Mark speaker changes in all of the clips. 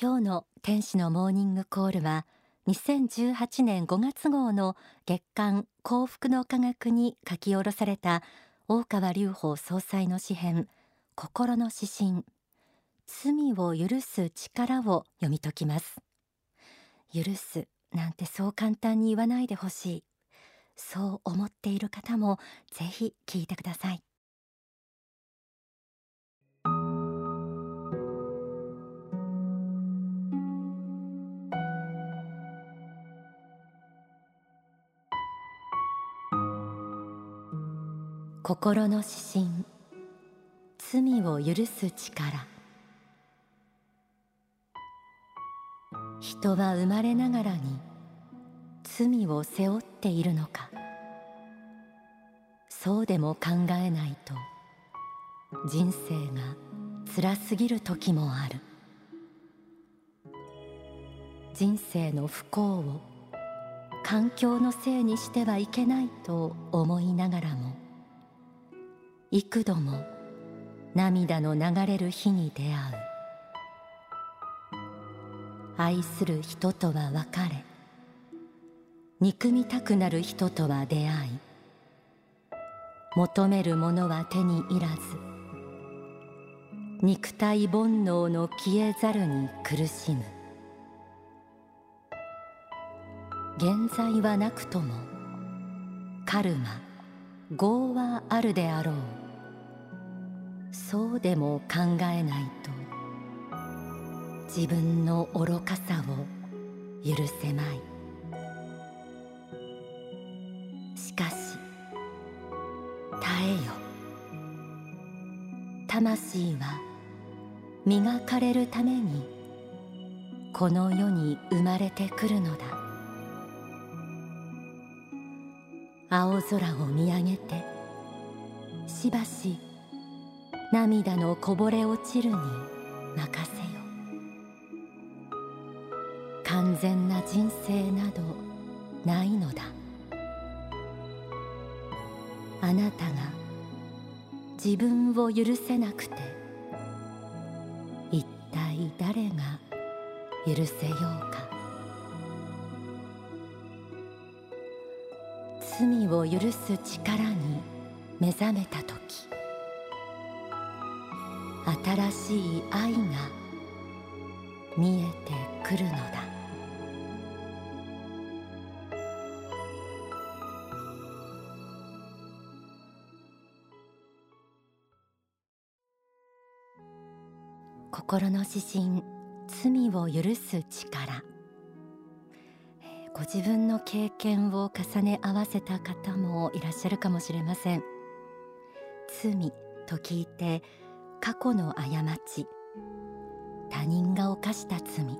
Speaker 1: 今日の天使のモーニングコールは2018年5月号の月刊幸福の科学に書き下ろされた大川隆法総裁の詩編心の指針。罪を許す力を読み解きます。許すなんてそう簡単に言わないでほしい。そう思っている方もぜひ聞いてください。心。の指針罪を許す力。人は生まれながらに罪を背負っているのか。そうでも考えないと人生が辛すぎる時もある。人生の不幸を環境のせいにしてはいけないと思いながらも幾度も涙の流れる日に出会う。愛する人とは別れ憎みたくなる人とは出会い求めるものは手に入らず肉体煩悩の消えざるに苦しむ。現在はなくともカルマ業はあるであろう。そうでも考えないと自分の愚かさを許せまい。しかし耐えよ。魂は磨かれるためにこの世に生まれてくるのだ。青空を見上げてしばし涙のこぼれ落ちるに任せよ。完全な人生などないのだ。あなたが自分を許せなくて一体誰が許せようか。罪を許す力に目覚めた時新しい愛が見えてくるのだ。心の指針罪を許す力。ご自分の経験を重ね合わせた方もいらっしゃるかもしれません。罪と聞いて過去の過ち他人が犯した罪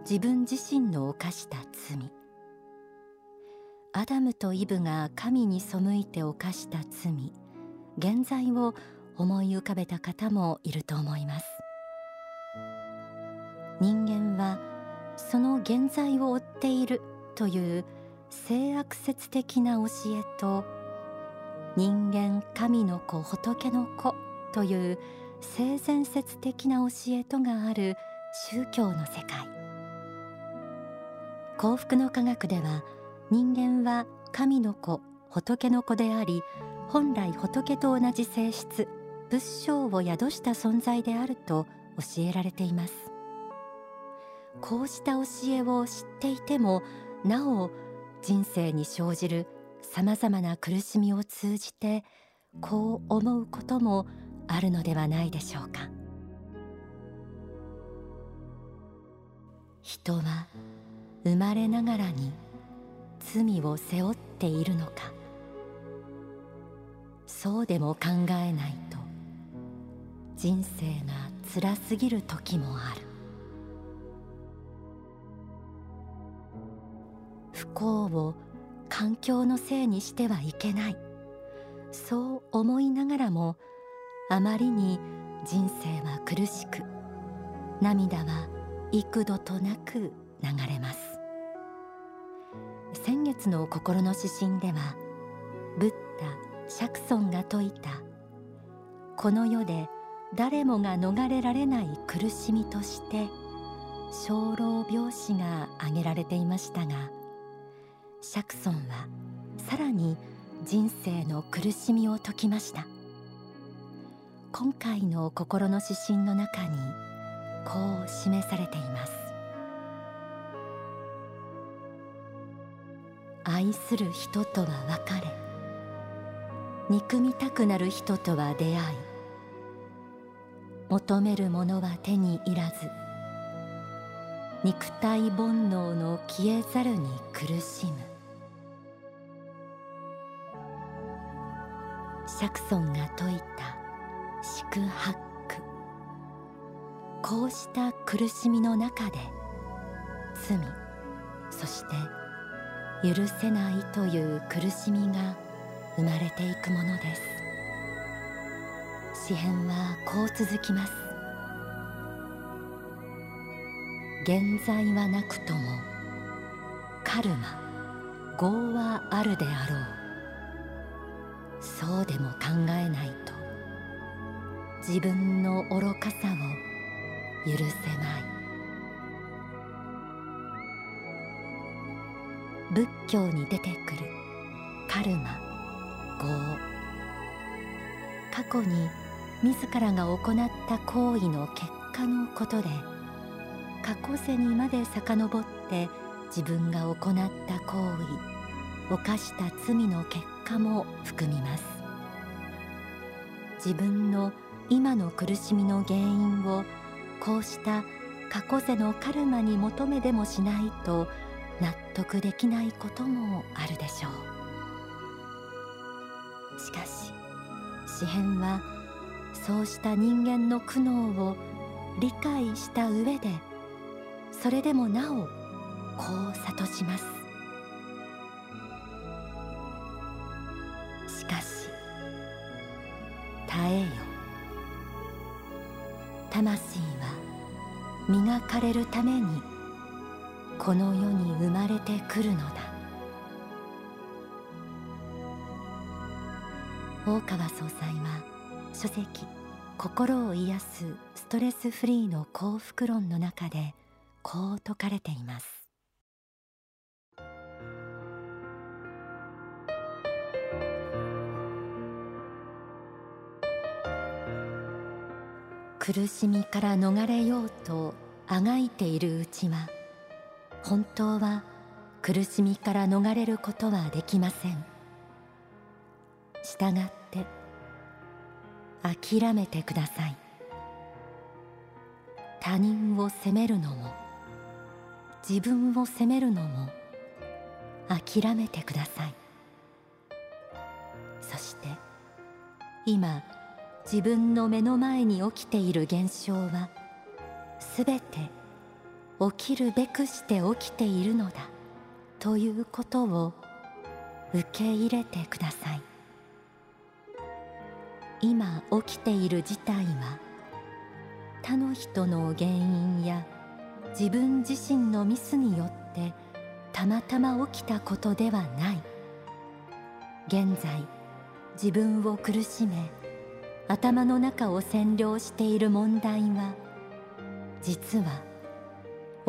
Speaker 1: 自分自身の犯した罪アダムとイブが神に背いて犯した罪現在を思い浮かべた方もいると思います。人間はその現在を追っているという性悪説的な教えと人間神の子仏の子という性善説的な教えとがある宗教の世界。幸福の科学では人間は神の子仏の子であり本来仏と同じ性質仏性を宿した存在であると教えられています。こうした教えを知っていてもなお人生に生じるさまざまな苦しみを通じてこう思うこともあるのではないでしょうか。人は生まれながらに罪を背負っているのか。そうでも考えないと人生が辛すぎる時もある。幸を環境のせいにしてはいけない。そう思いながらもあまりに人生は苦しく涙は幾度となく流れます。先月の心の指針ではブッダ釈尊が説いたこの世で誰もが逃れられない苦しみとして生老病死が挙げられていましたが釈尊はさらに人生の苦しみを説きました。今回の心の指針の中にこう示されています。愛する人とは別れ憎みたくなる人とは出会い求めるものは手に入らず肉体煩悩の消えざるに苦しむ。釈尊が説いた宿泊。こうした苦しみの中で罪そして許せないという苦しみが生まれていくものです。詩編はこう続きます。現在はなくともカルマ業はあるであろう。そうでも考えないと自分の愚かさを許せない。仏教に出てくるカルマ業。過去に自らが行った行為の結果のことで過去世にまで遡って自分が行った行為犯した罪の結果も含みます。自分の今の苦しみの原因をこうした過去世のカルマに求めでもしないと納得できないこともあるでしょう。しかし詩編はそうした人間の苦悩を理解した上でそれでもなおこう諭します。しかし耐えよ。魂は磨かれるためにこの世に生まれてくるのだ。大川総裁は書籍心を癒すストレスフリーの幸福論の中でこう説かれています。苦しみから逃れようとあがいているうちは本当は苦しみから逃れることはできません。したがって諦めてください。他人を責めるのも自分を責めるのも諦めてください。そして今自分の目の前に起きている現象はすべて起きるべくして起きているのだということを受け入れてください。今起きている事態は他の人の原因や自分自身のミスによってたまたま起きたことではない。現在自分を苦しめ頭の中を占領している問題は実は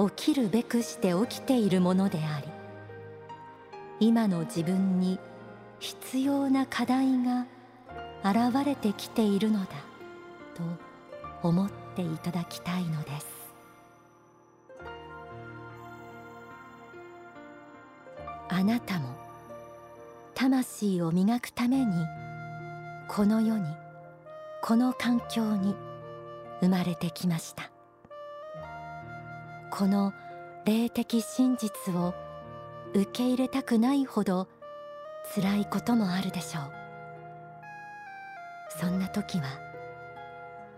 Speaker 1: 起きるべくして起きているものであり今の自分に必要な課題が現れてきているのだと思っていただきたいのです。あなたも魂を磨くためにこの世にこの環境に生まれてきました。この霊的真実を受け入れたくないほど辛いこともあるでしょう。そんな時は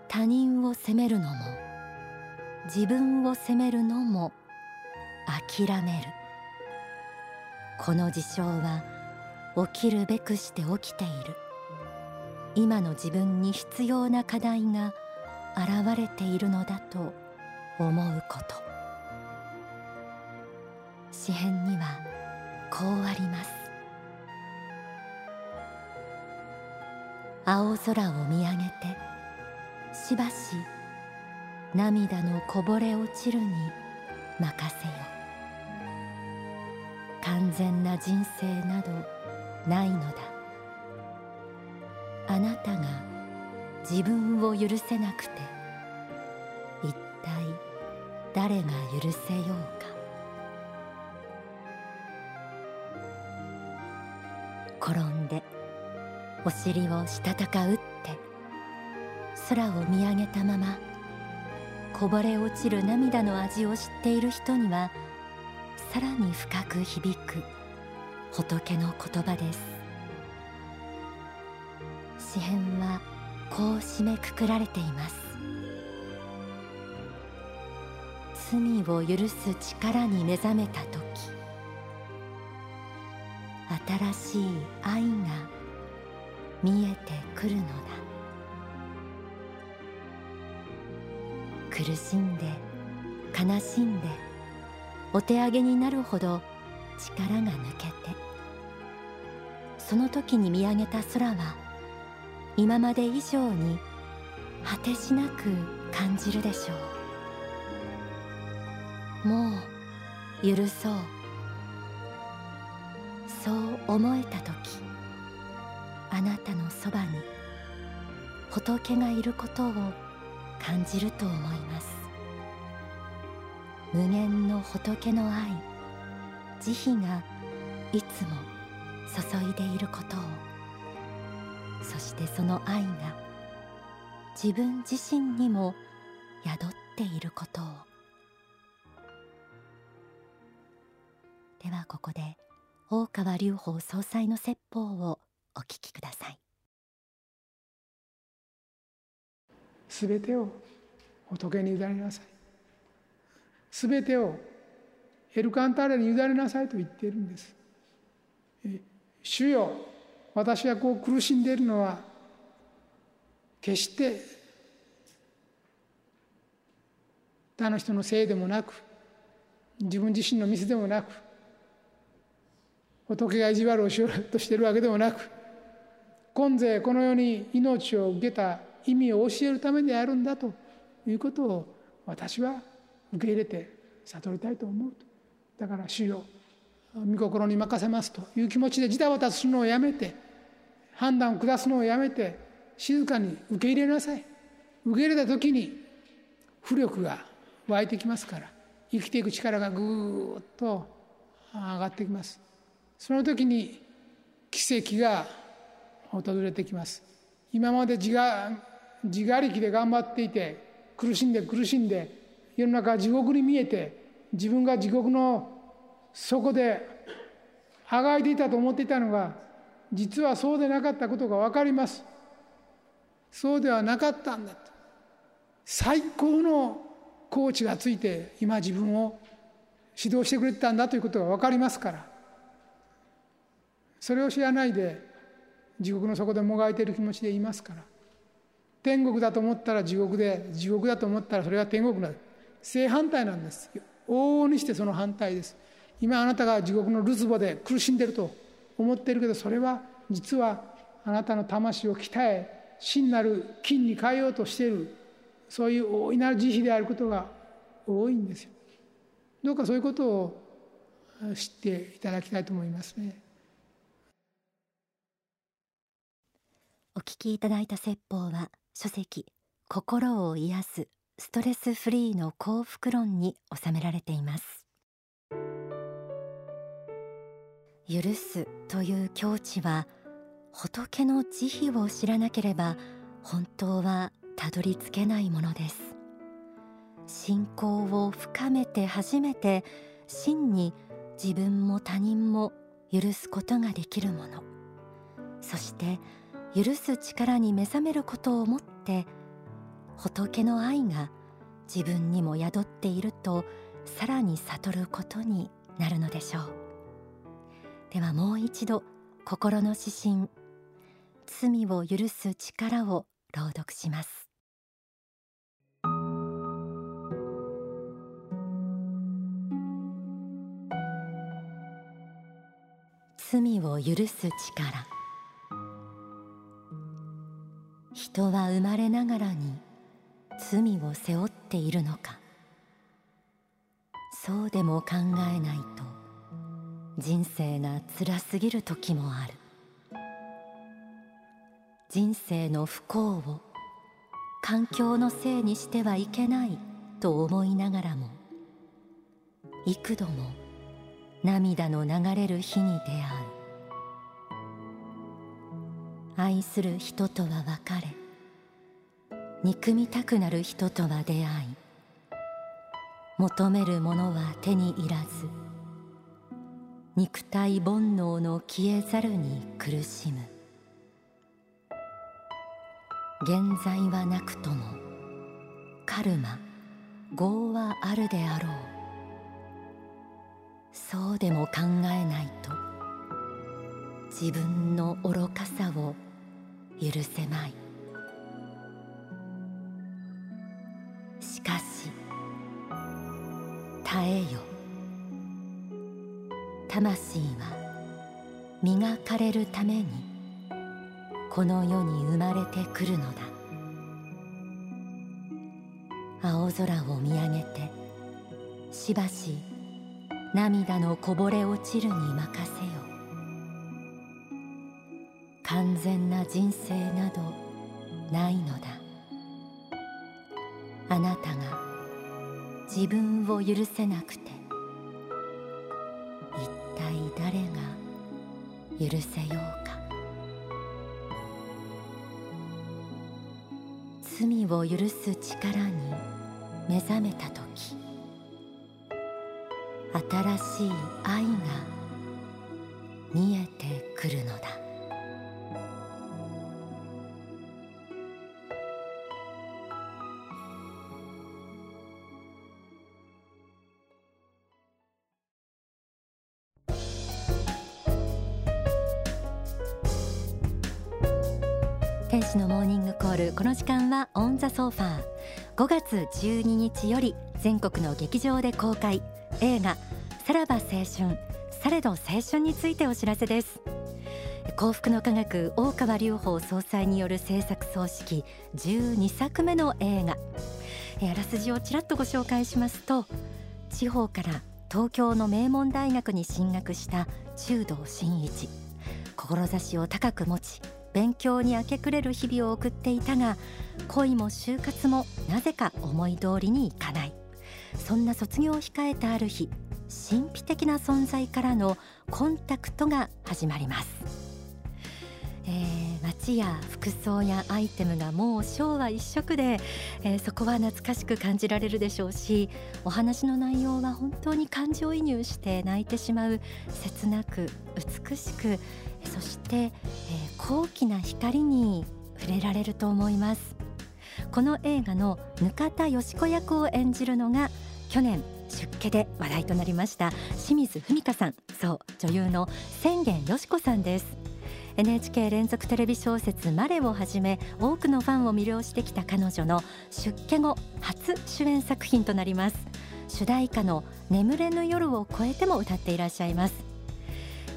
Speaker 1: 他人を責めるのも自分を責めるのも諦める。この事象は起きるべくして起きている。今の自分に必要な課題が現れているのだと思うこと。詩編にはこうあります。青空を見上げてしばし涙のこぼれ落ちるに任せよ。完全な人生などないのだ。あなたが自分を許せなくて一体誰が許せようか。転んでお尻をしたたか打って空を見上げたままこぼれ落ちる涙の味を知っている人にはさらに深く響く仏の言葉です。詩編はこう締めくくられています。罪を許す力に目覚めた時新しい愛が見えてくるのだ。苦しんで悲しんでお手上げになるほど力が抜けて。その時に見上げた空は今まで以上に果てしなく感じるでしょう。もう許そう。そう思えた時あなたのそばに仏がいることを感じると思います。無限の仏の愛。慈悲がいつも注いでいることを。そしてその愛が自分自身にも宿っていることを。ではここで大川隆法総裁の説法をお聞きください。
Speaker 2: すべてを仏に委ねなさい。すべてをエルカンターレに委ねなさいと言っているんです。主よ私はこう苦しんでいるのは決して他の人のせいでもなく自分自身のミスでもなく仏が意地悪をしようとしているわけでもなく今世この世に命を受けた意味を教えるためであるんだということを私は受け入れて悟りたいと思うと。だから主よ御心に任せますという気持ちでジタバタするのをやめて判断を下すのをやめて静かに受け入れなさい。受け入れた時に浮力が湧いてきますから生きていく力がぐっと上がってきます。その時に奇跡が訪れてきます。今まで自が自我力で頑張っていて苦しんで苦しんで世の中は地獄に見えて自分が地獄の底であがいていたと思っていたのが実はそうでなかったことが分かります。そうではなかったんだと。最高のコーチがついて今自分を指導してくれてたんだということが分かりますから。それを知らないで地獄の底でもがいている気持ちでいますから。天国だと思ったら地獄で地獄だと思ったらそれは天国な正反対なんです。往々にしてその反対です。今あなたが地獄のるつぼで苦しんでると思っているけどそれは実はあなたの魂を鍛え真なる金に変えようとしている。そういう大いなる慈悲であることが多いんですよ。どうかそういうことを知っていただきたいと思いますね。
Speaker 1: お聞きいただいた説法は書籍心を癒す。ストレスフリーの幸福論に収められています。許すという境地は仏の慈悲を知らなければ本当はたどり着けないものです。信仰を深めて初めて真に自分も他人も許すことができるもの。そして許す力に目覚めることをもって仏の愛が自分にも宿っているとさらに悟ることになるのでしょう。ではもう一度心の指針罪を許す力を朗読します。罪を許す力。人は生まれながらに罪を背負っているのか。そうでも考えないと人生が辛すぎる時もある。人生の不幸を環境のせいにしてはいけないと思いながらも幾度も涙の流れる日に出会う。愛する人とは別れ憎みたくなる人とは出会い求めるものは手に入らず肉体煩悩の消えざるに苦しむ。現在はなくともカルマ業はあるであろう。そうでも考えないと自分の愚かさを許せまい。えよ。魂は磨かれるためにこの世に生まれてくるのだ。青空を見上げてしばし涙のこぼれ落ちるに任せよ。完全な人生などないのだ。あなたが自分を許せなくて一体誰が許せようか。罪を許す力に目覚めた時新しい愛が見えてくるのだ。天使のモーニングコール。この時間はオンザソファー。5月12日より全国の劇場で公開。映画さらば青春。されど青春についてお知らせです。幸福の科学大川隆法総裁による制作総指揮12作目の映画。あらすじをちらっとご紹介しますと地方から東京の名門大学に進学した中道真一。志を高く持ち勉強に明け暮れる日々を送っていたが恋も就活もなぜか思い通りにいかない。そんな卒業を控えたある日神秘的な存在からのコンタクトが始まります、えー、街や服装やアイテムがもう昭和一色で、えー、そこは懐かしく感じられるでしょうしお話の内容は本当に感情移入して泣いてしまう切なく美しくそして、えー、高貴な光に触れられると思います。この映画の額田よし子役を演じるのが去年出家で話題となりました清水文香さん。そう女優の千元よし子さんです。NHK 連続テレビ小説マレをはじめ多くのファンを魅了してきた彼女の出家後初主演作品となります。主題歌の眠れぬ夜を超えても歌っていらっしゃいます。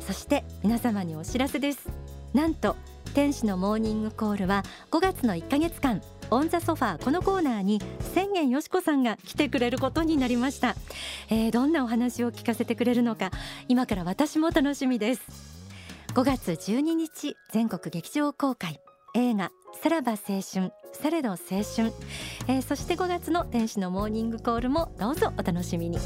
Speaker 1: そして皆様にお知らせです。なんと天使のモーニングコールは5月の1ヶ月間オンザソファーこのコーナーに千元よしこさんが来てくれることになりました、えー、どんなお話を聞かせてくれるのか今から私も楽しみです。5月12日全国劇場公開。映画さらば青春されど青春、えー、そして5月の天使のモーニングコールもどうぞお楽しみに。